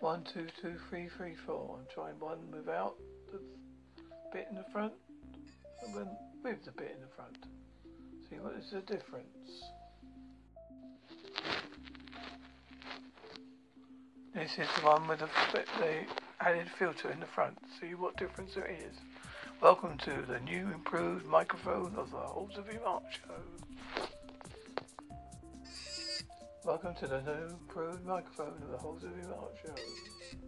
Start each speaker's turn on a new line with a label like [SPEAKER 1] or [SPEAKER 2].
[SPEAKER 1] One, two, two, three, three, four. I'm trying one without the bit in the front, and then with the bit in the front. See what is the difference? This is the one with the, the added filter in the front. See what difference there is. Welcome to the new improved microphone of the Halsey Mark Show. Welcome to the new improved microphone of the Halsey Mark Show.